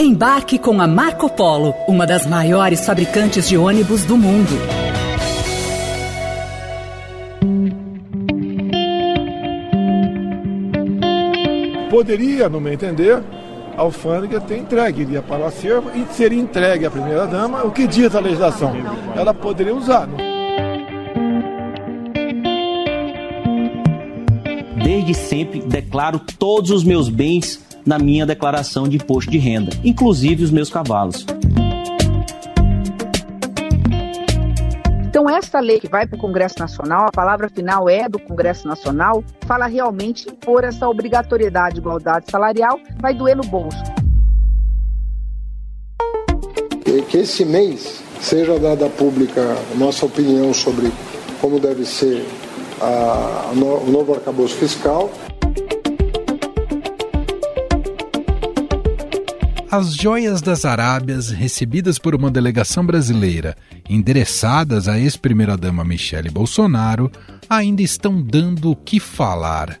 Embarque com a Marco Polo, uma das maiores fabricantes de ônibus do mundo. Poderia, no meu entender, a alfândega ter entregue, iria para o acervo e seria entregue à primeira-dama. O que diz a legislação? Ela poderia usar. Desde sempre declaro todos os meus bens na minha declaração de imposto de renda, inclusive os meus cavalos. Então, essa lei que vai para o Congresso Nacional, a palavra final é do Congresso Nacional, fala realmente por essa obrigatoriedade de igualdade salarial, vai doer no bolso. Que esse mês seja dada pública nossa opinião sobre como deve ser a, o novo arcabouço fiscal As joias das Arábias, recebidas por uma delegação brasileira, endereçadas à ex-primeira-dama Michele Bolsonaro, ainda estão dando o que falar.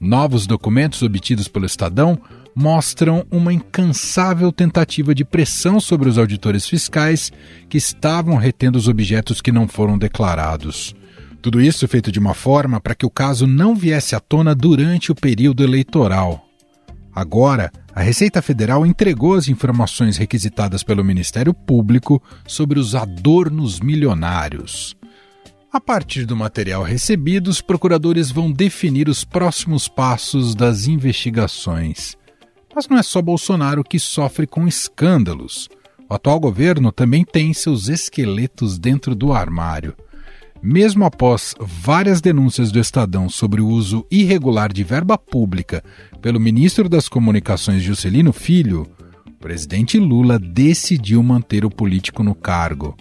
Novos documentos obtidos pelo Estadão mostram uma incansável tentativa de pressão sobre os auditores fiscais que estavam retendo os objetos que não foram declarados. Tudo isso feito de uma forma para que o caso não viesse à tona durante o período eleitoral. Agora, a Receita Federal entregou as informações requisitadas pelo Ministério Público sobre os adornos milionários. A partir do material recebido, os procuradores vão definir os próximos passos das investigações. Mas não é só Bolsonaro que sofre com escândalos. O atual governo também tem seus esqueletos dentro do armário. Mesmo após várias denúncias do Estadão sobre o uso irregular de verba pública pelo ministro das Comunicações Juscelino Filho, o presidente Lula decidiu manter o político no cargo.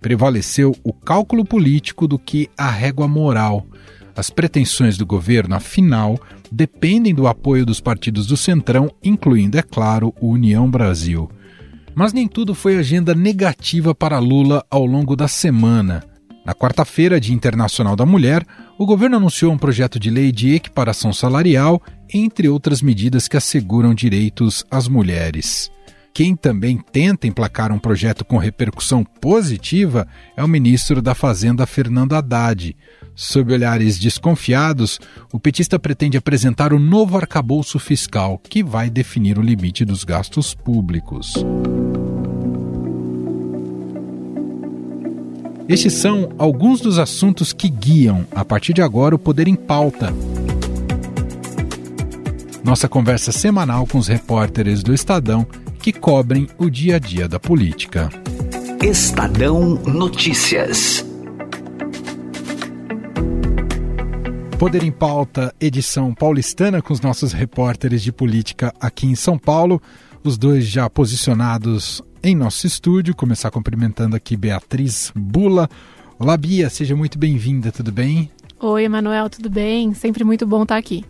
Prevaleceu o cálculo político do que a régua moral. As pretensões do governo, afinal, dependem do apoio dos partidos do Centrão, incluindo, é claro, o União Brasil. Mas nem tudo foi agenda negativa para Lula ao longo da semana. Na quarta-feira, Dia Internacional da Mulher, o governo anunciou um projeto de lei de equiparação salarial, entre outras medidas que asseguram direitos às mulheres. Quem também tenta emplacar um projeto com repercussão positiva é o ministro da Fazenda, Fernando Haddad. Sob olhares desconfiados, o petista pretende apresentar o novo arcabouço fiscal, que vai definir o limite dos gastos públicos. Estes são alguns dos assuntos que guiam, a partir de agora, o Poder em Pauta. Nossa conversa semanal com os repórteres do Estadão que cobrem o dia a dia da política. Estadão Notícias. Poder em Pauta, edição paulistana, com os nossos repórteres de política aqui em São Paulo, os dois já posicionados em nosso estúdio. Começar cumprimentando aqui Beatriz Bula. Olá, Bia, seja muito bem-vinda, tudo bem? Oi, Emanuel, tudo bem? Sempre muito bom estar aqui.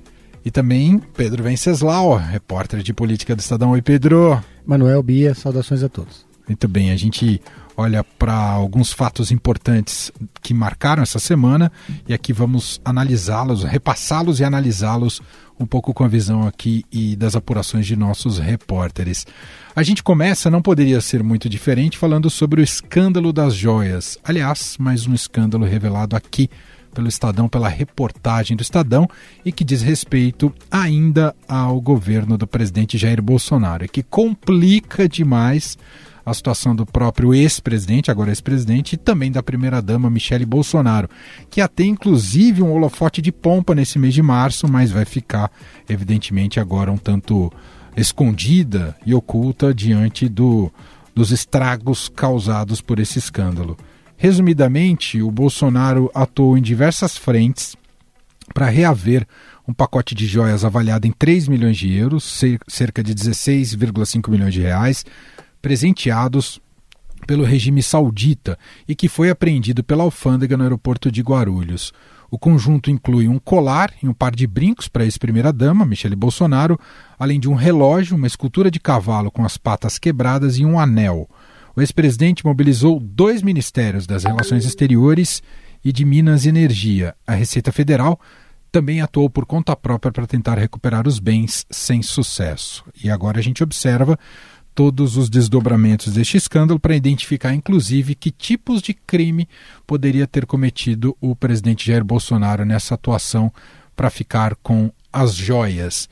E também Pedro Venceslau, repórter de política do Estadão. Oi, Pedro. Manuel, Bia, saudações a todos. Muito bem, a gente olha para alguns fatos importantes que marcaram essa semana e aqui vamos analisá-los, repassá-los e analisá-los um pouco com a visão aqui e das apurações de nossos repórteres. A gente começa, não poderia ser muito diferente, falando sobre o escândalo das joias. Aliás, mais um escândalo revelado aqui pelo Estadão, pela reportagem do Estadão, e que diz respeito ainda ao governo do presidente Jair Bolsonaro, que complica demais a situação do próprio ex-presidente, agora ex-presidente, e também da primeira-dama Michele Bolsonaro, que até inclusive um holofote de pompa nesse mês de março, mas vai ficar, evidentemente, agora um tanto escondida e oculta diante do, dos estragos causados por esse escândalo. Resumidamente, o Bolsonaro atuou em diversas frentes para reaver um pacote de joias avaliado em 3 milhões de euros, cerca de 16,5 milhões de reais, presenteados pelo regime saudita e que foi apreendido pela alfândega no aeroporto de Guarulhos. O conjunto inclui um colar e um par de brincos para a ex-primeira-dama, Michele Bolsonaro, além de um relógio, uma escultura de cavalo com as patas quebradas e um anel. O ex-presidente mobilizou dois ministérios das Relações Exteriores e de Minas e Energia. A Receita Federal também atuou por conta própria para tentar recuperar os bens sem sucesso. E agora a gente observa todos os desdobramentos deste escândalo para identificar, inclusive, que tipos de crime poderia ter cometido o presidente Jair Bolsonaro nessa atuação para ficar com as joias.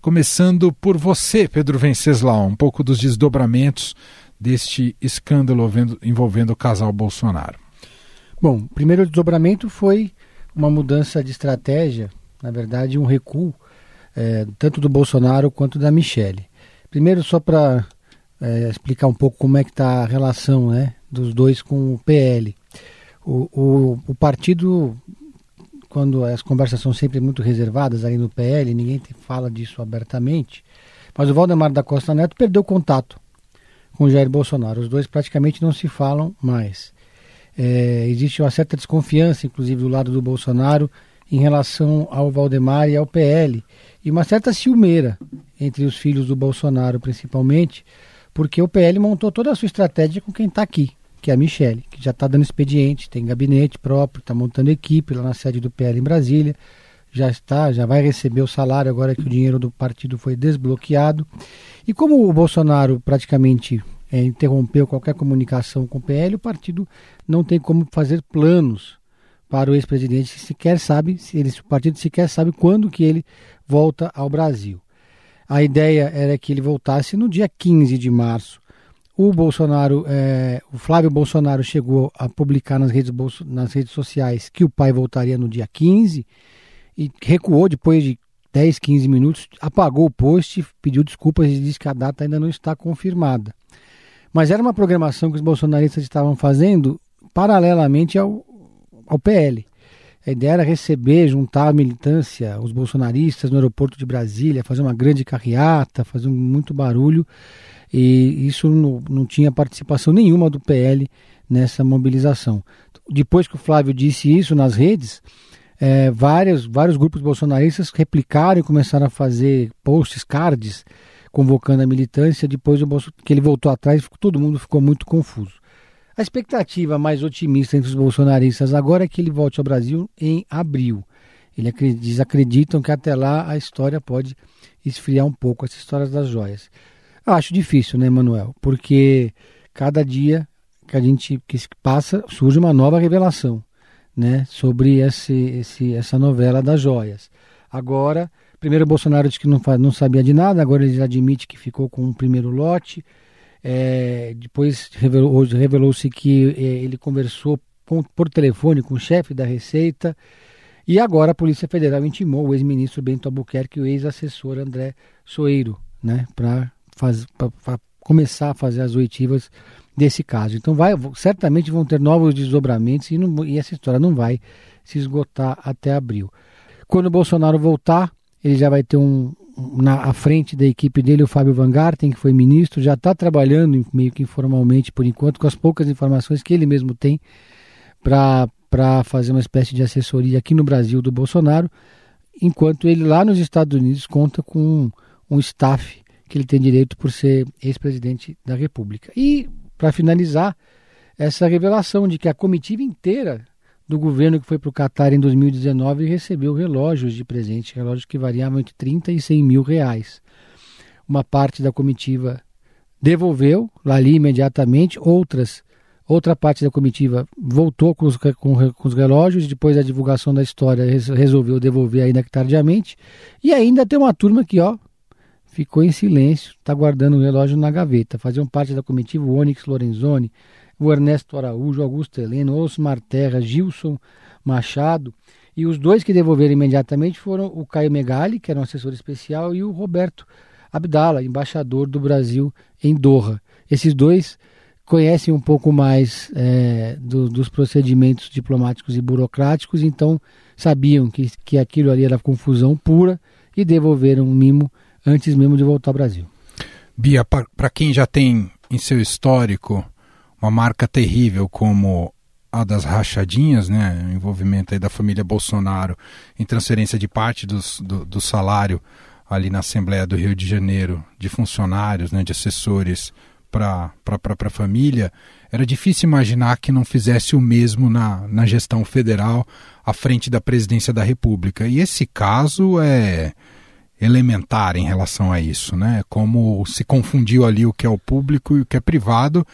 Começando por você, Pedro Venceslau, um pouco dos desdobramentos deste escândalo envolvendo o casal Bolsonaro. Bom, o primeiro desdobramento foi uma mudança de estratégia, na verdade, um recuo, é, tanto do Bolsonaro quanto da Michele. Primeiro, só para é, explicar um pouco como é que está a relação né, dos dois com o PL. O, o, o, partido, quando as conversas são sempre muito reservadas ali no PL, ninguém fala disso abertamente, mas o Valdemar da Costa Neto perdeu contato com Jair Bolsonaro. Os dois praticamente não se falam mais. É, existe uma certa desconfiança, inclusive, do lado do Bolsonaro em relação ao Valdemar e ao PL, e uma certa ciumeira entre os filhos do Bolsonaro, principalmente, porque o PL montou toda a sua estratégia com quem está aqui, que é a Michele, que já está dando expediente, tem gabinete próprio, está montando equipe lá na sede do PL em Brasília, já está, já vai receber o salário agora que o dinheiro do partido foi desbloqueado. E como o Bolsonaro praticamente é, interrompeu qualquer comunicação com o PL, o partido não tem como fazer planos para o ex-presidente, sequer sabe, se ele, o partido sequer sabe quando que ele volta ao Brasil. A ideia era que ele voltasse no dia 15 de março. O Bolsonaro, é, o Flávio Bolsonaro chegou a publicar nas redes, nas redes sociais que o pai voltaria no dia 15 e recuou depois de 10, 15 minutos, apagou o post, pediu desculpas e disse que a data ainda não está confirmada. Mas era uma programação que os bolsonaristas estavam fazendo paralelamente ao, ao PL. A ideia era receber, juntar a militância, os bolsonaristas no aeroporto de Brasília, fazer uma grande carreata, fazer muito barulho. E isso não, não tinha participação nenhuma do PL nessa mobilização. Depois que o Flávio disse isso nas redes, é, vários grupos bolsonaristas replicaram e começaram a fazer posts, cards, convocando a militância. Depois que ele voltou atrás, todo mundo ficou muito confuso. A expectativa mais otimista entre os bolsonaristas agora é que ele volte ao Brasil em abril. Eles acreditam que até lá a história pode esfriar um pouco, essa história das joias. Eu acho difícil, né, Manuel? Porque cada dia que a gente que passa surge uma nova revelação, né, sobre esse, esse, essa novela das joias. Agora, primeiro Bolsonaro disse que não, não sabia de nada, agora ele admite que ficou com o um primeiro lote. É, depois revelou-se revelou que é, ele conversou com, por telefone com o chefe da Receita. E agora a Polícia Federal intimou o ex-ministro Bento Albuquerque e o ex-assessor André Soeiro, né, para começar a fazer as oitivas desse caso. Então vai, certamente vão ter novos desdobramentos e, não, e essa história não vai se esgotar até abril. Quando o Bolsonaro voltar, ele já vai ter um, na à frente da equipe dele o Fábio Van Garten, que foi ministro, já está trabalhando meio que informalmente por enquanto, com as poucas informações que ele mesmo tem para fazer uma espécie de assessoria aqui no Brasil do Bolsonaro, enquanto ele lá nos Estados Unidos conta com um, um staff que ele tem direito por ser ex-presidente da República. E, para finalizar, essa revelação de que a comitiva inteira do governo que foi para o Catar em 2019 recebeu relógios de presente, relógios que variavam entre 30 e 100 mil reais. Uma parte da comitiva devolveu ali imediatamente, outras outra parte da comitiva voltou com os, com, com os relógios, depois da divulgação da história resolveu devolver ainda tardiamente, e ainda tem uma turma que ó, ficou em silêncio, está guardando o relógio na gaveta. Faziam parte da comitiva o Onyx Lorenzoni, o Ernesto Araújo, Augusto Heleno, Osmar Terra, Gilson Machado. E os dois que devolveram imediatamente foram o Caio Megali, que era um assessor especial, e o Roberto Abdala, embaixador do Brasil em Doha. Esses dois conhecem um pouco mais é, do, dos procedimentos diplomáticos e burocráticos, então sabiam que, que aquilo ali era confusão pura e devolveram o mimo antes mesmo de voltar ao Brasil. Bia, para quem já tem em seu histórico uma marca terrível como a das rachadinhas, né, o envolvimento aí da família Bolsonaro em transferência de parte dos, do, do salário ali na Assembleia do Rio de Janeiro de funcionários, né, de assessores para a própria família, era difícil imaginar que não fizesse o mesmo na, na gestão federal à frente da presidência da República. E esse caso é elementar em relação a isso, né? Como se confundiu ali o que é o público e o que é privado,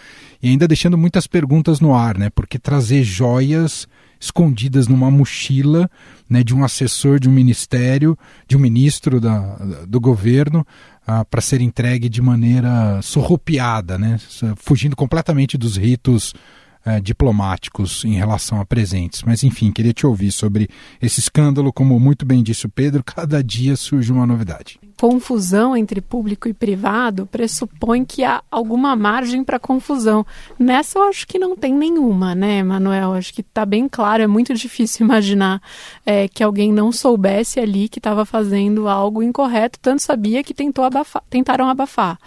e ainda deixando muitas perguntas no ar, né? Porque trazer joias escondidas numa mochila né, de um assessor de um ministério, de um ministro da, do governo, ah, para ser entregue de maneira sorropiada, né, fugindo completamente dos ritos eh, diplomáticos em relação a presentes. Mas enfim, queria te ouvir sobre esse escândalo, como muito bem disse o Pedro, cada dia surge uma novidade confusão entre público e privado pressupõe que há alguma margem para confusão. Nessa eu acho que não tem nenhuma, né, Manuel? Acho que está bem claro, é muito difícil imaginar é, que alguém não soubesse ali que estava fazendo algo incorreto, tanto sabia que tentou abafar, tentaram abafar.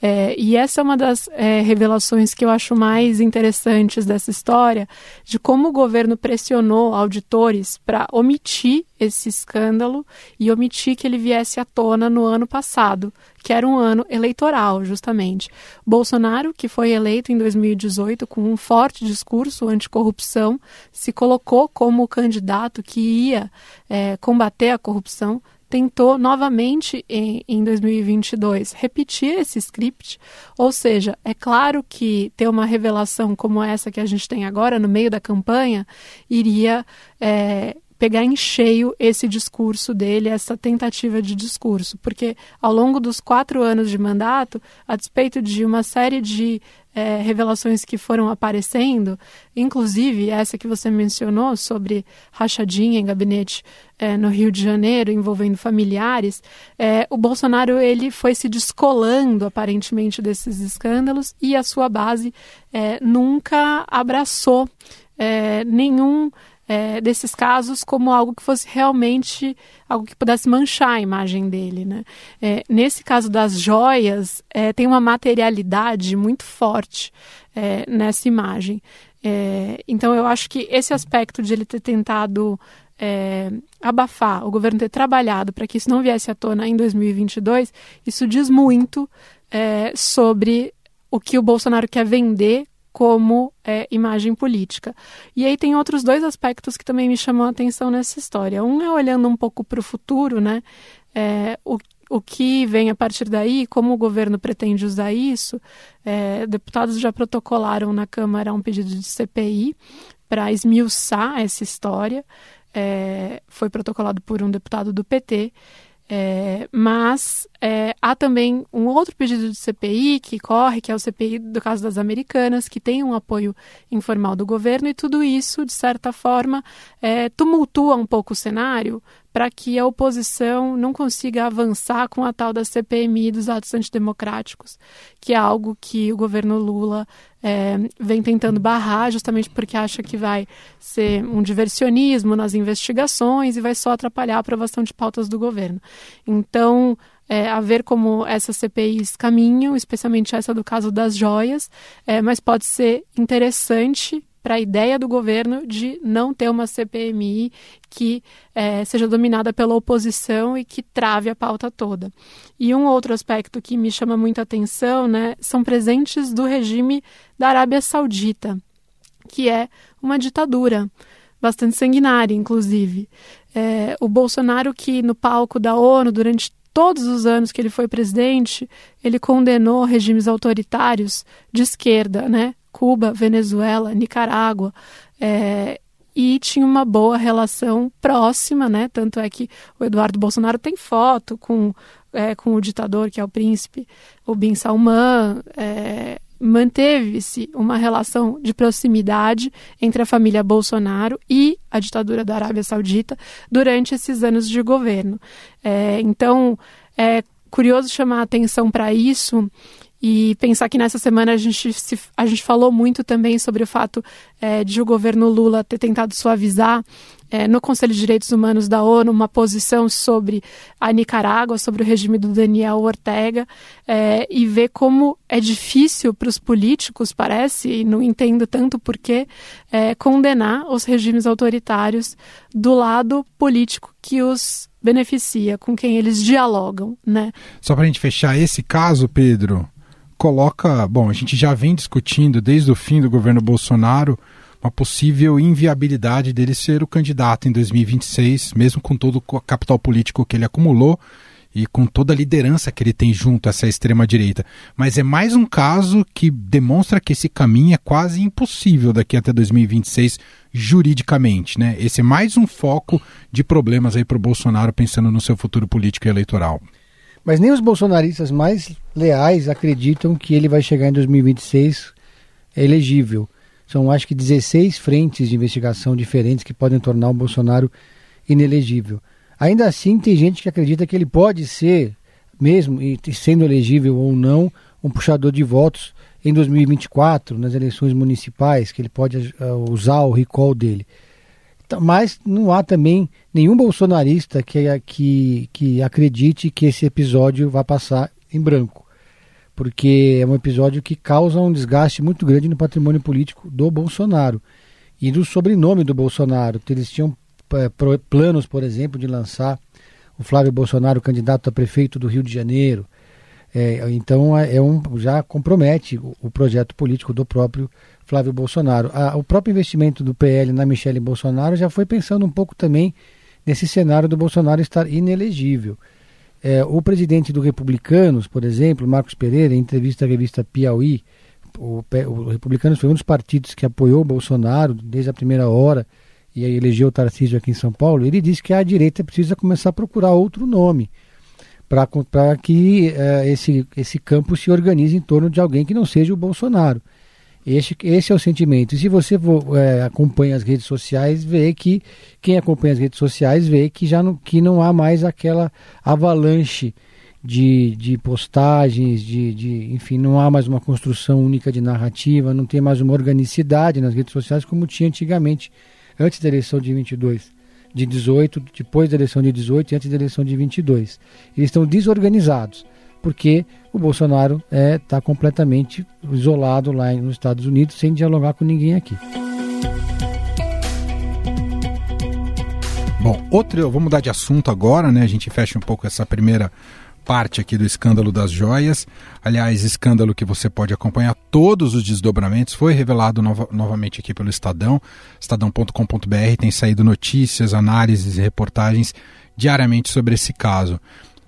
É, e essa é uma das é, revelações que eu acho mais interessantes dessa história, de como o governo pressionou auditores para omitir esse escândalo e omitir que ele viesse à tona no ano passado, que era um ano eleitoral, justamente. Bolsonaro, que foi eleito em 2018 com um forte discurso anticorrupção, se colocou como o candidato que ia é, combater a corrupção, tentou novamente em, em 2022 repetir esse script, ou seja, é claro que ter uma revelação como essa que a gente tem agora no meio da campanha iria é, pegar em cheio esse discurso dele, essa tentativa de discurso, porque ao longo dos quatro anos de mandato, a despeito de uma série de é, revelações que foram aparecendo, inclusive essa que você mencionou sobre rachadinha em gabinete é, no Rio de Janeiro envolvendo familiares, é, o Bolsonaro ele foi se descolando aparentemente desses escândalos e a sua base nunca abraçou nenhum é, desses casos como algo que fosse realmente algo que pudesse manchar a imagem dele. Né? É, nesse caso das joias, é, tem uma materialidade muito forte é, nessa imagem. É, então, eu acho que esse aspecto de ele ter tentado é, abafar, o governo ter trabalhado para que isso não viesse à tona em 2022, isso diz muito sobre o que o Bolsonaro quer vender como é, imagem política. E aí tem outros dois aspectos que também me chamam a atenção nessa história. Um é olhando um pouco para o futuro, né? É, o, o que vem a partir daí, como o governo pretende usar isso. É, deputados já protocolaram na Câmara um pedido de CPI para esmiuçar essa história. É, foi protocolado por um deputado do PT. É, mas é, há também um outro pedido de CPI que corre, que é o CPI do caso das americanas, que tem um apoio informal do governo, e tudo isso, de certa forma, é, tumultua um pouco o cenário para que a oposição não consiga avançar com a tal da CPMI dos atos antidemocráticos, que é algo que o governo Lula é, vem tentando barrar, justamente porque acha que vai ser um diversionismo nas investigações e vai só atrapalhar a aprovação de pautas do governo. Então, é, a ver como essas CPIs caminham, especialmente essa do caso das joias, é, mas pode ser interessante para a ideia do governo de não ter uma CPMI que é, seja dominada pela oposição e que trave a pauta toda. E um outro aspecto que me chama muita atenção né, são presentes do regime da Arábia Saudita, que é uma ditadura bastante sanguinária, inclusive. É, o Bolsonaro, que no palco da ONU, durante todos os anos que ele foi presidente, ele condenou regimes autoritários de esquerda, né? Cuba, Venezuela, Nicarágua, é, e tinha uma boa relação próxima, né? Tanto é que o Eduardo Bolsonaro tem foto com, é, com o ditador, que é o príncipe, o Bin Salman. É, Manteve-se uma relação de proximidade entre a família Bolsonaro e a ditadura da Arábia Saudita durante esses anos de governo. É, então, é curioso chamar a atenção para isso e pensar que nessa semana a gente, se, a gente falou muito também sobre o fato é, de o governo Lula ter tentado suavizar é, no Conselho de Direitos Humanos da ONU uma posição sobre a Nicarágua, sobre o regime do Daniel Ortega, é, e ver como é difícil para os políticos, parece, e não entendo tanto porquê, é, condenar os regimes autoritários do lado político que os beneficia, com quem eles dialogam, né? Só para a gente fechar esse caso, Pedro, coloca. Bom, a gente já vem discutindo desde o fim do governo Bolsonaro uma possível inviabilidade dele ser o candidato em 2026, mesmo com todo o capital político que ele acumulou e com toda a liderança que ele tem junto a essa extrema-direita. Mas é mais um caso que demonstra que esse caminho é quase impossível daqui até 2026 juridicamente. Né? Esse é mais um foco de problemas aí para o Bolsonaro pensando no seu futuro político e eleitoral. Mas nem os bolsonaristas mais leais acreditam que ele vai chegar em 2026 elegível. São, acho que, 16 frentes de investigação diferentes que podem tornar o Bolsonaro inelegível. Ainda assim, tem gente que acredita que ele pode ser, mesmo sendo elegível ou não, um puxador de votos em 2024, nas eleições municipais, que ele pode uh, usar o recall dele. Então, mas não há também nenhum bolsonarista que, que, que acredite que esse episódio vai passar em branco. Porque é um episódio que causa um desgaste muito grande no patrimônio político do Bolsonaro e do sobrenome do Bolsonaro. Eles tinham é, planos, por exemplo, de lançar o Flávio Bolsonaro candidato a prefeito do Rio de Janeiro. É, então é, é um, já compromete o, o, projeto político do próprio Flávio Bolsonaro. A, o próprio investimento do PL na Michele Bolsonaro já foi pensando um pouco também nesse cenário do Bolsonaro estar inelegível. É, o presidente do Republicanos, por exemplo, Marcos Pereira, em entrevista à revista Piauí, o, o Republicanos foi um dos partidos que apoiou o Bolsonaro desde a primeira hora e aí elegeu o Tarcísio aqui em São Paulo, ele disse que a direita precisa começar a procurar outro nome para que uh, esse, esse campo se organize em torno de alguém que não seja o Bolsonaro. Esse, esse é o sentimento. E se você é, acompanha as redes sociais, vê que quem acompanha as redes sociais vê que já não, que não há mais aquela avalanche de, de postagens, de, de, enfim, não há mais uma construção única de narrativa, não tem mais uma organicidade nas redes sociais como tinha antigamente antes da eleição de 22, de 18, depois da eleição de 18 e antes da eleição de 22. Eles estão desorganizados, porque o Bolsonaro está é, tá completamente isolado lá nos Estados Unidos, sem dialogar com ninguém aqui. Bom, outro, vamos mudar de assunto agora, né? A gente fecha um pouco essa primeira parte aqui do escândalo das joias. Aliás, escândalo que você pode acompanhar todos os desdobramentos. Foi revelado nova, novamente aqui pelo Estadão, estadão.com.br. Tem saído notícias, análises e reportagens diariamente sobre esse caso.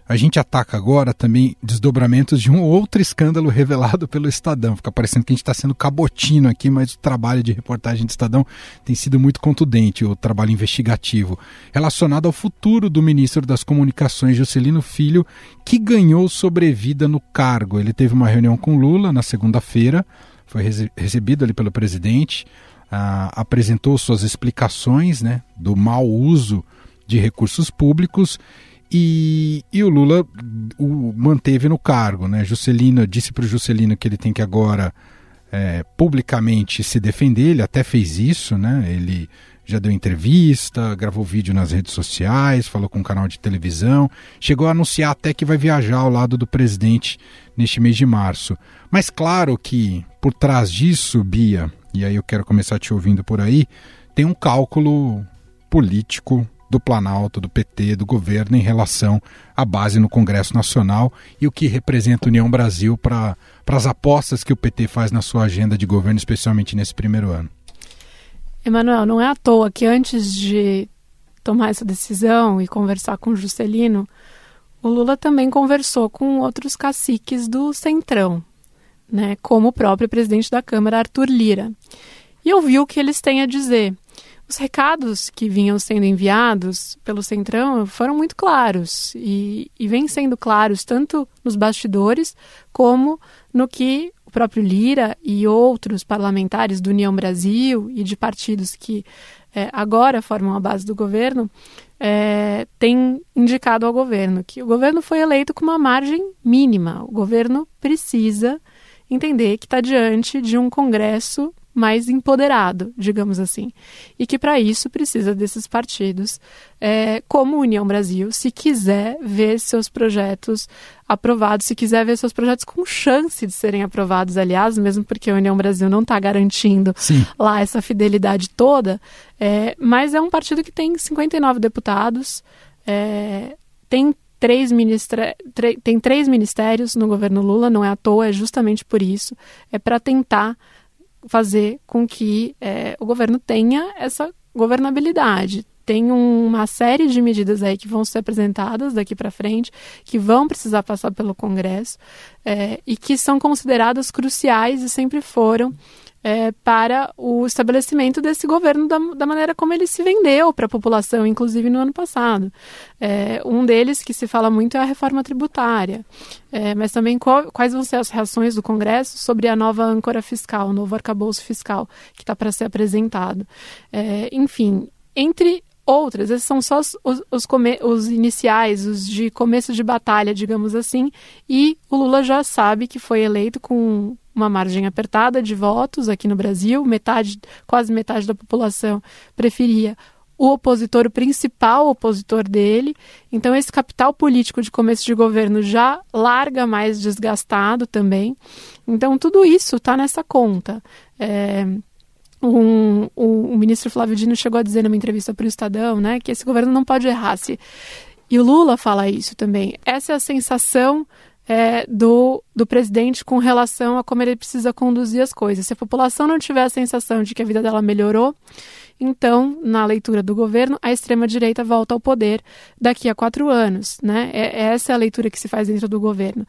A gente ataca agora também desdobramentos de um outro escândalo revelado pelo Estadão. Fica parecendo que a gente está sendo cabotino aqui, mas o trabalho de reportagem do Estadão tem sido muito contundente, o trabalho investigativo, relacionado ao futuro do ministro das Comunicações, Juscelino Filho, que ganhou sobrevida no cargo. Ele teve uma reunião com Lula na segunda-feira, foi recebido ali pelo presidente, ah, apresentou suas explicações né, do mau uso de recursos públicos e, e o Lula o manteve no cargo. Né? Juscelino disse para o Juscelino que ele tem que agora é, publicamente se defender. Ele até fez isso, né? ele já deu entrevista, gravou vídeo nas redes sociais, falou com um canal de televisão, chegou a anunciar até que vai viajar ao lado do presidente neste mês de março. Mas claro que por trás disso, Bia, e aí eu quero começar te ouvindo por aí, tem um cálculo político do Planalto, do PT, do governo em relação à base no Congresso Nacional e o que representa a União Brasil para as apostas que o PT faz na sua agenda de governo, especialmente nesse primeiro ano. Emanuel, não é à toa que antes de tomar essa decisão e conversar com o Juscelino, o Lula também conversou com outros caciques do Centrão, né, como o próprio presidente da Câmara, Arthur Lira, e ouviu o que eles têm a dizer. Os recados que vinham sendo enviados pelo Centrão foram muito claros e, e vêm sendo claros tanto nos bastidores como no que o próprio Lira e outros parlamentares do União Brasil e de partidos que é, agora formam a base do governo é, têm indicado ao governo que o governo foi eleito com uma margem mínima. O governo precisa entender que está diante de um Congresso mais empoderado, digamos assim. E que para isso precisa desses partidos, é, como União Brasil, se quiser ver seus projetos aprovados, se quiser ver seus projetos com chance de serem aprovados, aliás, mesmo porque a União Brasil não está garantindo Sim. lá essa fidelidade toda, é, mas é um partido que tem 59 deputados, é, tem três, ministra... tem três ministérios no governo Lula, não é à toa, é justamente por isso, é para tentar fazer com que é, o governo tenha essa governabilidade, tem uma série de medidas aí que vão ser apresentadas daqui para frente, que vão precisar passar pelo Congresso é, e que são consideradas cruciais e sempre foram é, para o estabelecimento desse governo da, da maneira como ele se vendeu para a população, inclusive no ano passado. É, um deles que se fala muito é a reforma tributária, é, mas também qual, quais vão ser as reações do Congresso sobre a nova âncora fiscal, o novo arcabouço fiscal que está para ser apresentado. É, enfim, entre outras. Esses são só os, os, os, iniciais, os de começo de batalha, digamos assim. E o Lula já sabe que foi eleito com uma margem apertada de votos aqui no Brasil, metade, quase metade da população preferia o opositor, o principal opositor dele. Então, esse capital político de começo de governo já larga mais desgastado também. Então, tudo isso está nessa conta. É, um, o ministro Flávio Dino chegou a dizer numa entrevista para o Estadão né, que esse governo não pode errar. Se, e o Lula fala isso também. Essa é a sensação é, do, do presidente com relação a como ele precisa conduzir as coisas. Se a população não tiver a sensação de que a vida dela melhorou, então, na leitura do governo, a extrema-direita volta ao poder daqui a quatro anos. Né? É, essa é a leitura que se faz dentro do governo.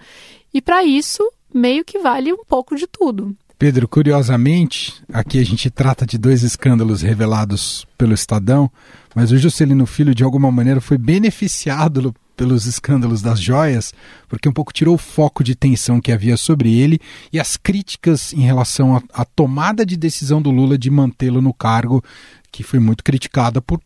E para isso, meio que vale um pouco de tudo. Pedro, curiosamente, aqui a gente trata de dois escândalos revelados pelo Estadão, mas o Juscelino Filho, de alguma maneira, foi beneficiado pelos escândalos das joias, porque um pouco tirou o foco de tensão que havia sobre ele e as críticas em relação à tomada de decisão do Lula de mantê-lo no cargo, que foi muito criticada por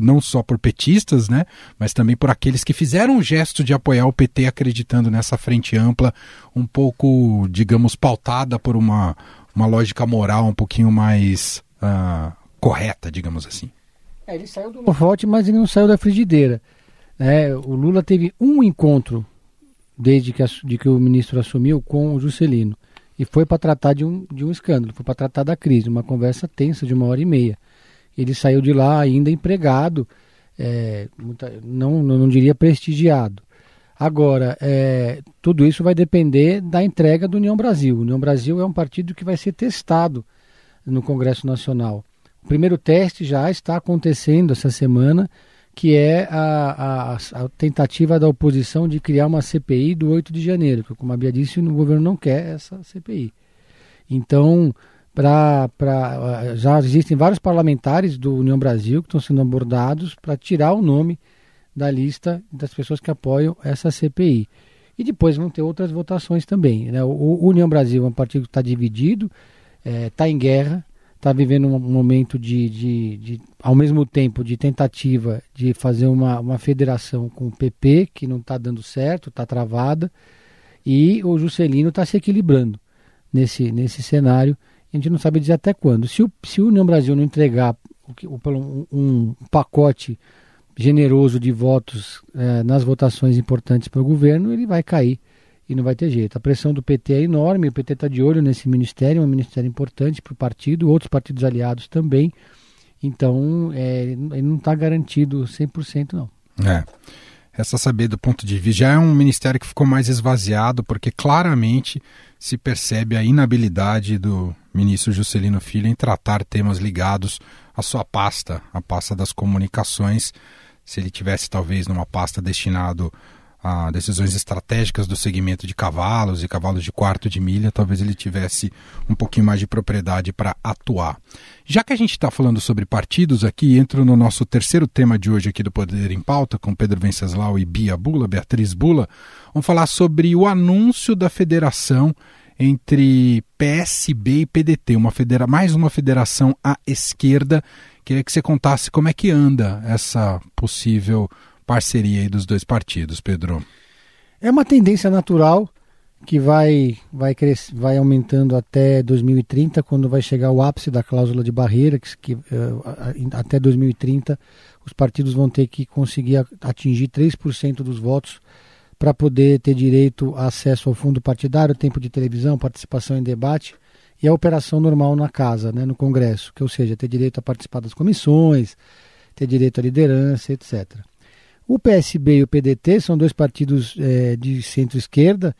não só por petistas, né, mas também por aqueles que fizeram o gesto de apoiar o PT acreditando nessa frente ampla, um pouco, digamos, pautada por uma, uma lógica moral um pouquinho mais uh, correta, digamos assim. É, ele saiu do holofote, mas ele não saiu da frigideira. É, o Lula teve um encontro desde que, de que o ministro assumiu com o Juscelino. E foi para tratar de um, de um escândalo, foi para tratar da crise, uma conversa tensa de uma hora e meia. Ele saiu de lá ainda empregado, é, não, não diria prestigiado. Agora, é, tudo isso vai depender da entrega do União Brasil. O União Brasil é um partido que vai ser testado no Congresso Nacional. O primeiro teste já está acontecendo essa semana que é a, a, a, tentativa da oposição de criar uma CPI do 8 de janeiro, que, como a Bia disse, o governo não quer essa CPI. Então, pra, pra, já existem vários parlamentares do União Brasil que estão sendo abordados para tirar o nome da lista das pessoas que apoiam essa CPI. E depois vão ter outras votações também. Né? O, o União Brasil é um partido que está dividido, está é, tá em guerra, está vivendo um momento de, de, de, ao mesmo tempo, de tentativa de fazer uma, uma federação com o PP, que não está dando certo, está travada, e o Juscelino está se equilibrando nesse, nesse cenário. A gente não sabe dizer até quando. Se o, se o União Brasil não entregar um, um pacote generoso de votos eh, nas votações importantes para o governo, ele vai cair e não vai ter jeito. A pressão do PT é enorme, o PT está de olho nesse ministério, é um ministério importante para o partido, outros partidos aliados também. Então, é, ele não está garantido 100% não. É. Essa saber do ponto de vista já é um ministério que ficou mais esvaziado, porque claramente se percebe a inabilidade do ministro Juscelino Filho em tratar temas ligados à sua pasta, a pasta das comunicações. Se ele tivesse talvez numa pasta destinado a decisões estratégicas do segmento de cavalos e cavalos de quarto de milha, talvez ele tivesse um pouquinho mais de propriedade para atuar. Já que a gente está falando sobre partidos aqui, entro no nosso terceiro tema de hoje aqui do Poder em Pauta, com Pedro Venceslau e Bia Bula, Beatriz Bula. Vamos falar sobre o anúncio da federação entre PSB e PDT, uma federa mais uma federação à esquerda. Queria que você contasse como é que anda essa possível parceria dos dois partidos, Pedro? É uma tendência natural que vai, vai, cres... vai aumentando até 2030, quando vai chegar o ápice da cláusula de barreira, que, que uh, até 2030 os partidos vão ter que conseguir atingir 3% dos votos para poder ter direito a acesso ao fundo partidário, tempo de televisão, participação em debate e a operação normal na casa, né, no Congresso, que ou seja, ter direito a participar das comissões, ter direito à liderança, etc. O PSB e o PDT são dois partidos é, de centro-esquerda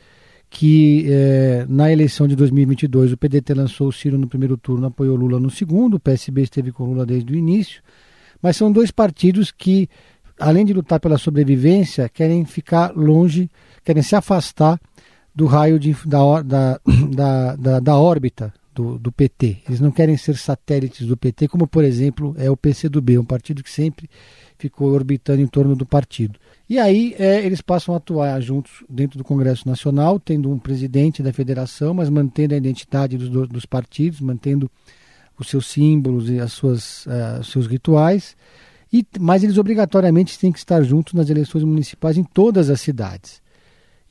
que é, na eleição de 2022 o PDT lançou o Ciro no primeiro turno, apoiou Lula no segundo, o PSB esteve com Lula desde o início, Mas são dois partidos que, além de lutar pela sobrevivência, querem ficar longe, querem se afastar do raio de, da, da, da, da, da órbita do, do, PT. Eles não querem ser satélites do PT, como por exemplo é o PCdoB, um partido que sempre ficou orbitando em torno do partido. E aí é, eles passam a atuar juntos dentro do Congresso Nacional, tendo um presidente da federação, mas mantendo a identidade dos, dos partidos, mantendo os seus símbolos e as suas, uh, os seus rituais. E, mas eles obrigatoriamente têm que estar juntos nas eleições municipais em todas as cidades.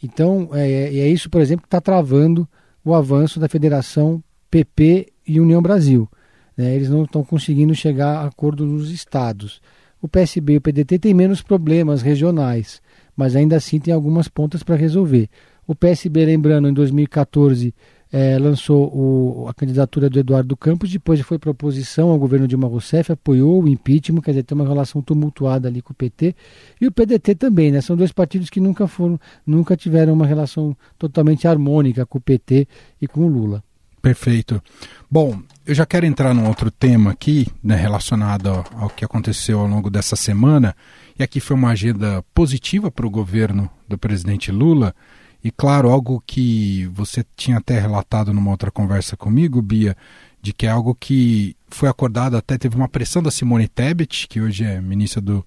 Então, é, é, é isso, por exemplo, que está travando o avanço da federação PP e União Brasil. Né? Eles não estão conseguindo chegar a acordo nos estados. O PSB e o PDT têm menos problemas regionais, mas ainda assim tem algumas pontas para resolver. O PSB, lembrando, em 2014 é, lançou o, a candidatura do Eduardo Campos, depois foi proposição ao governo Dilma Rousseff, apoiou o impeachment, quer dizer, tem uma relação tumultuada ali com o PT, e o PDT também, né? São dois partidos que nunca foram, nunca tiveram uma relação totalmente harmônica com o PT e com o Lula. Perfeito. Bom, eu já quero entrar num outro tema aqui, né, relacionado ao, que aconteceu ao longo dessa semana, e aqui foi uma agenda positiva para o governo do presidente Lula, e claro, algo que você tinha até relatado numa outra conversa comigo, Bia, de que é algo que foi acordado, até teve uma pressão da Simone Tebet, que hoje é ministra do,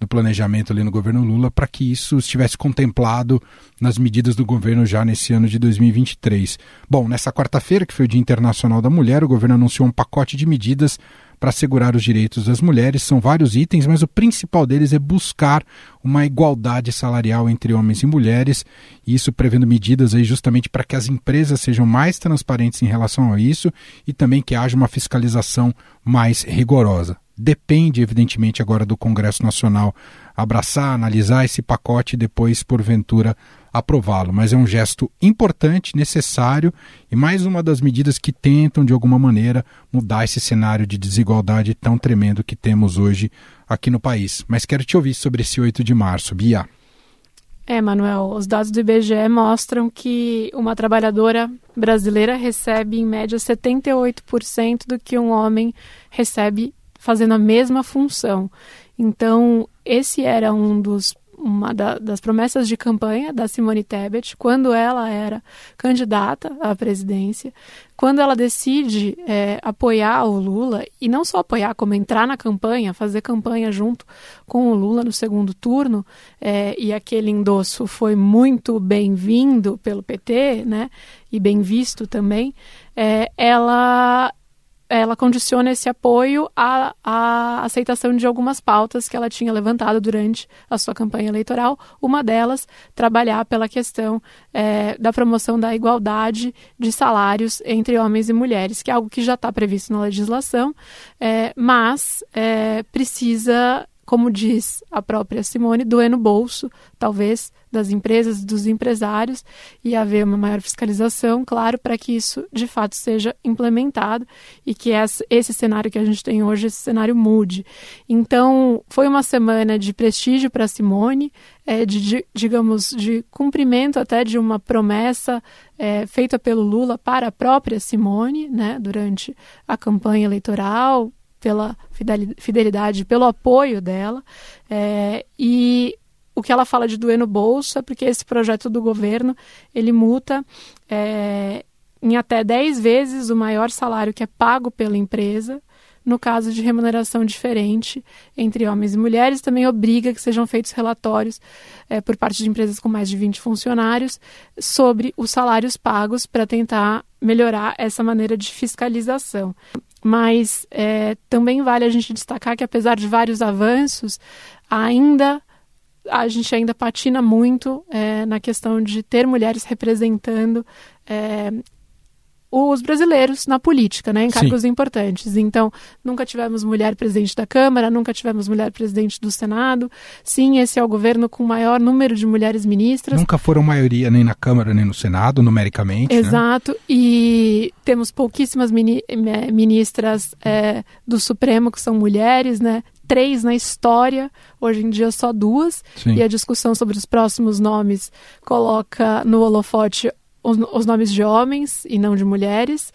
do Planejamento ali no governo Lula, para que isso estivesse contemplado nas medidas do governo já nesse ano de 2023. Bom, nessa quarta-feira, que foi o Dia Internacional da Mulher, o governo anunciou um pacote de medidas para assegurar os direitos das mulheres. São vários itens, mas o principal deles é buscar uma igualdade salarial entre homens e mulheres, e isso prevendo medidas aí justamente para que as empresas sejam mais transparentes em relação a isso e também que haja uma fiscalização mais rigorosa. Depende, evidentemente, agora do Congresso Nacional abraçar, analisar esse pacote e depois, porventura, aprová-lo. Mas é um gesto importante, necessário e mais uma das medidas que tentam, de alguma maneira, mudar esse cenário de desigualdade tão tremendo que temos hoje aqui no país. Mas quero te ouvir sobre esse 8 de março. Bia. É, Manuel, os dados do IBGE mostram que uma trabalhadora brasileira recebe, em média, 78% do que um homem recebe fazendo a mesma função. Então, esse era um dos uma da, das promessas de campanha da Simone Tebet, quando ela era candidata à presidência, quando ela decide é, apoiar o Lula, e não só apoiar, como entrar na campanha, fazer campanha junto com o Lula no segundo turno, é, e aquele endosso foi muito bem-vindo pelo PT, né, e bem visto também, é, ela ela condiciona esse apoio à, à, aceitação de algumas pautas que ela tinha levantado durante a sua campanha eleitoral. Uma delas, trabalhar pela questão é, da promoção da igualdade de salários entre homens e mulheres, que é algo que já está previsto na legislação, é, mas é, precisa como diz a própria Simone, doer no bolso, talvez, das empresas, dos empresários, e haver uma maior fiscalização, claro, para que isso de fato seja implementado e que esse cenário que a gente tem hoje, esse cenário mude. Então, foi uma semana de prestígio para Simone, é, de, digamos, de cumprimento até de uma promessa é, feita pelo Lula para a própria Simone, né, durante a campanha eleitoral, pela fidelidade, pelo apoio dela. É, e o que ela fala de doer no bolso é porque esse projeto do governo ele multa é, em até 10 vezes o maior salário que é pago pela empresa no caso de remuneração diferente entre homens e mulheres, também obriga que sejam feitos relatórios é, por parte de empresas com mais de 20 funcionários sobre os salários pagos para tentar melhorar essa maneira de fiscalização. Mas é, também vale a gente destacar que, apesar de vários avanços, ainda a gente ainda patina muito é, na questão de ter mulheres representando é, os brasileiros na política, né, em cargos Sim. importantes. Então, nunca tivemos mulher presidente da Câmara, nunca tivemos mulher presidente do Senado. Sim, esse é o governo com o maior número de mulheres ministras. Nunca foram maioria nem na Câmara nem no Senado, numericamente. Né? Exato. Né? E temos pouquíssimas mini, ministras é, do Supremo que são mulheres, né? Três na história, hoje em dia só duas. Sim. E a discussão sobre os próximos nomes coloca no holofote os, os nomes de homens e não de mulheres.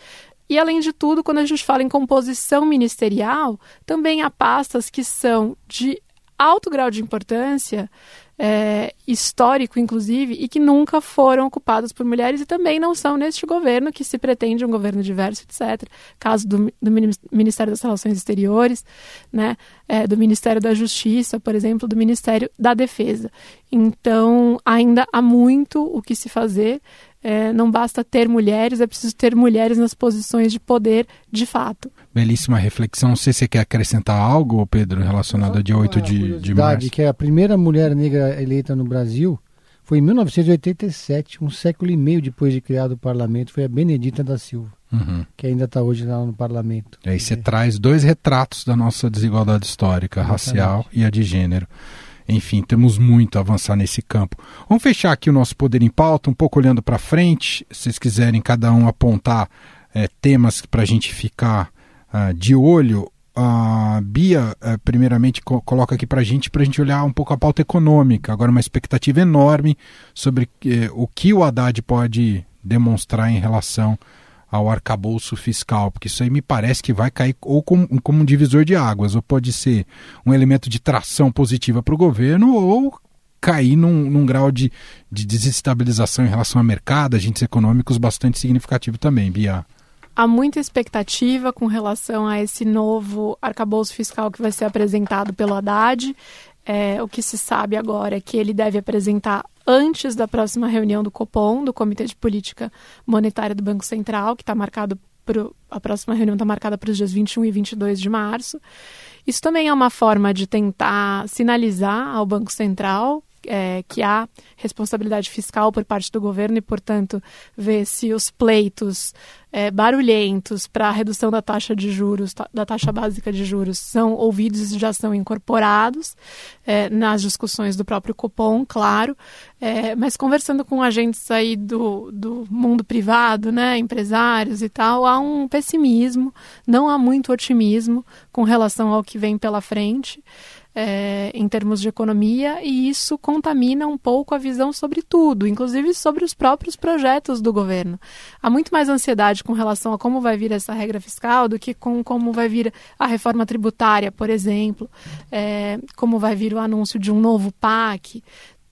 e, além de tudo, quando a gente fala em composição ministerial, também há pastas que são de alto grau de importância, é, histórico, inclusive, e que nunca foram ocupadas por mulheres e também não são neste governo, que se pretende um governo diverso, etc. Caso do, do Ministério das Relações Exteriores, né, é, do Ministério da Justiça, por exemplo, do Ministério da Defesa. Então, ainda há muito o que se fazer. É, não basta ter mulheres, é preciso ter mulheres nas posições de poder de fato. Belíssima reflexão. Não sei se você quer acrescentar algo, Pedro, relacionado ao dia 8 de, de março. que a primeira mulher negra eleita no Brasil foi em 1987, um século e meio depois de criado o parlamento, foi a Benedita da Silva, uhum. que ainda está hoje lá no parlamento. E aí você traz dois retratos da nossa desigualdade histórica, Exatamente. racial e a de gênero. Enfim, temos muito a avançar nesse campo. Vamos fechar aqui o nosso Poder em Pauta, um pouco olhando para frente. Se vocês quiserem cada um apontar é, temas para a gente ficar uh, de olho, a Bia, uh, primeiramente, co coloca aqui para a gente, para a gente olhar um pouco a pauta econômica. Agora, uma expectativa enorme sobre uh, o que o Haddad pode demonstrar em relação ao arcabouço fiscal, porque isso aí me parece que vai cair ou como, como um divisor de águas, ou pode ser um elemento de tração positiva para o governo, ou cair num, num grau de, de desestabilização em relação ao mercado, agentes econômicos bastante significativo também, Bia. Há muita expectativa com relação a esse novo arcabouço fiscal que vai ser apresentado pelo Haddad. É, o que se sabe agora é que ele deve apresentar antes da próxima reunião do Copom, do Comitê de Política Monetária do Banco Central, que está marcado pro, a próxima reunião está marcada para os dias 21 e 22 de março. Isso também é uma forma de tentar sinalizar ao Banco Central é, que há responsabilidade fiscal por parte do governo e, portanto, ver se os pleitos é, barulhentos para a redução da taxa de juros, da taxa básica de juros, são ouvidos e já são incorporados é, nas discussões do próprio Copom, claro, é, mas conversando com agentes aí do, do mundo privado, né, empresários e tal, há um pessimismo, não há muito otimismo com relação ao que vem pela frente é, em termos de economia, e isso contamina um pouco a visão sobre tudo, inclusive sobre os próprios projetos do governo. Há muito mais ansiedade com relação a como vai vir essa regra fiscal do que com como vai vir a reforma tributária, por exemplo, é, como vai vir o anúncio de um novo PAC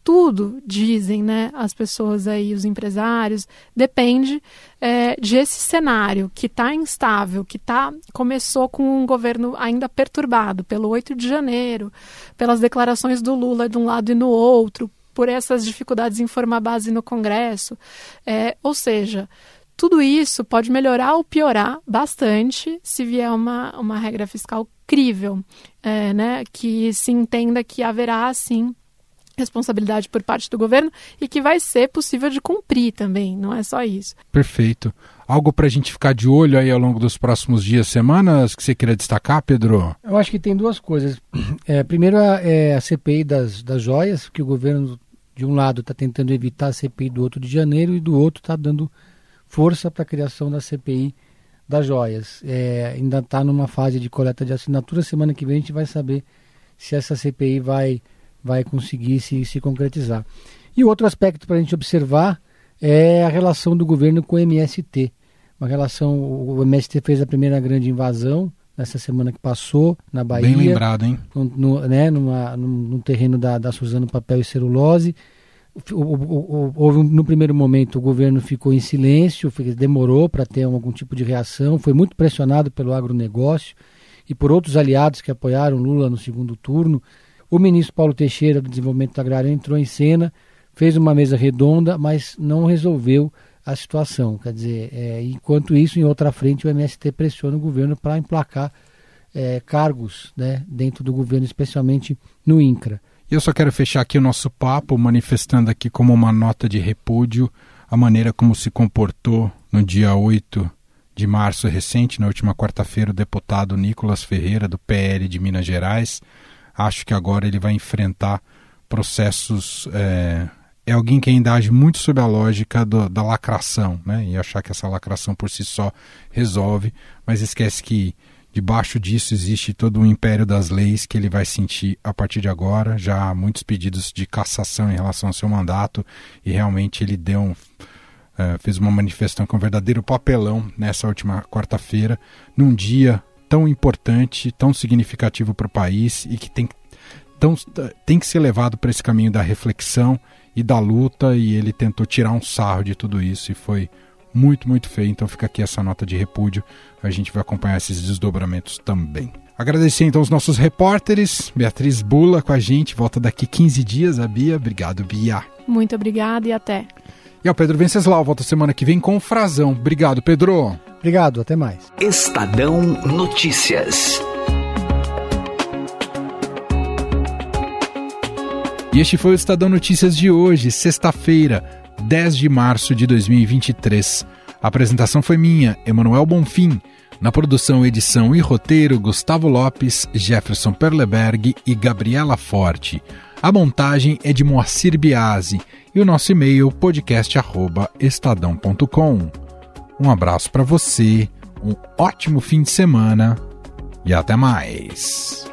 tudo, dizem né, as pessoas aí, os empresários, depende é, de esse cenário que está instável, que tá, começou com um governo ainda perturbado pelo 8 de janeiro, pelas declarações do Lula de um lado e no outro, por essas dificuldades em formar base no Congresso. É, ou seja, tudo isso pode melhorar ou piorar bastante se vier uma, uma regra fiscal crível, é, né, que se entenda que haverá, sim, responsabilidade por parte do governo e que vai ser possível de cumprir também, não é só isso. Perfeito. Algo para a gente ficar de olho aí ao longo dos próximos dias, semanas, que você queria destacar, Pedro? Eu acho que tem duas coisas. É, primeiro é a CPI das, das joias, que o governo, de um lado, está tentando evitar a CPI do outro de janeiro e do outro está dando força para a criação da CPI das joias. É, ainda está numa fase de coleta de assinatura. Semana que vem a gente vai saber se essa CPI vai vai conseguir se, se concretizar. E outro aspecto para a gente observar é a relação do governo com o MST. Uma relação, o MST fez a primeira grande invasão nessa semana que passou na Bahia. Bem lembrado, hein? No, no, né, numa, no, no terreno da, da Suzano Papel e Celulose. Houve no primeiro momento o governo ficou em silêncio, demorou para ter algum tipo de reação, foi muito pressionado pelo agronegócio e por outros aliados que apoiaram Lula no segundo turno. O ministro Paulo Teixeira do Desenvolvimento Agrário entrou em cena, fez uma mesa redonda, mas não resolveu a situação. Quer dizer, é, enquanto isso, em outra frente, o MST pressiona o governo para emplacar é, cargos né, dentro do governo, especialmente no INCRA. Eu só quero fechar aqui o nosso papo, manifestando aqui como uma nota de repúdio a maneira como se comportou no dia 8 de março recente, na última quarta-feira, o deputado Nicolas Ferreira, do PL de Minas Gerais, acho que agora ele vai enfrentar processos. É, é alguém que ainda age muito sob a lógica do, da lacração, né? E achar que essa lacração por si só resolve, mas esquece que debaixo disso existe todo um império das leis que ele vai sentir a partir de agora. Já há muitos pedidos de cassação em relação ao seu mandato e realmente ele deu um, é, fez uma manifestação com um verdadeiro papelão nessa última quarta-feira, num dia tão importante, tão significativo para o país e que tem, tão, tem que ser levado para esse caminho da reflexão e da luta. E ele tentou tirar um sarro de tudo isso e foi muito, muito feio. Então fica aqui essa nota de repúdio. A gente vai acompanhar esses desdobramentos também. Agradecer então os nossos repórteres, Beatriz Bula com a gente, volta daqui 15 dias, a Bia. Obrigado, Bia. Muito obrigada e até. E ao Pedro Venceslau, volta semana que vem com o Frazão. Obrigado, Pedro. Obrigado, até mais. Estadão Notícias. E este foi o Estadão Notícias de hoje, sexta-feira, 10 de março de 2023. A apresentação foi minha, Emanuel Bonfim. Na produção, edição e roteiro, Gustavo Lopes, Jefferson Perleberg e Gabriela Forte. A montagem é de Moacir Biasi e o nosso e-mail podcast@estadão.com. Um abraço para você, um ótimo fim de semana e até mais.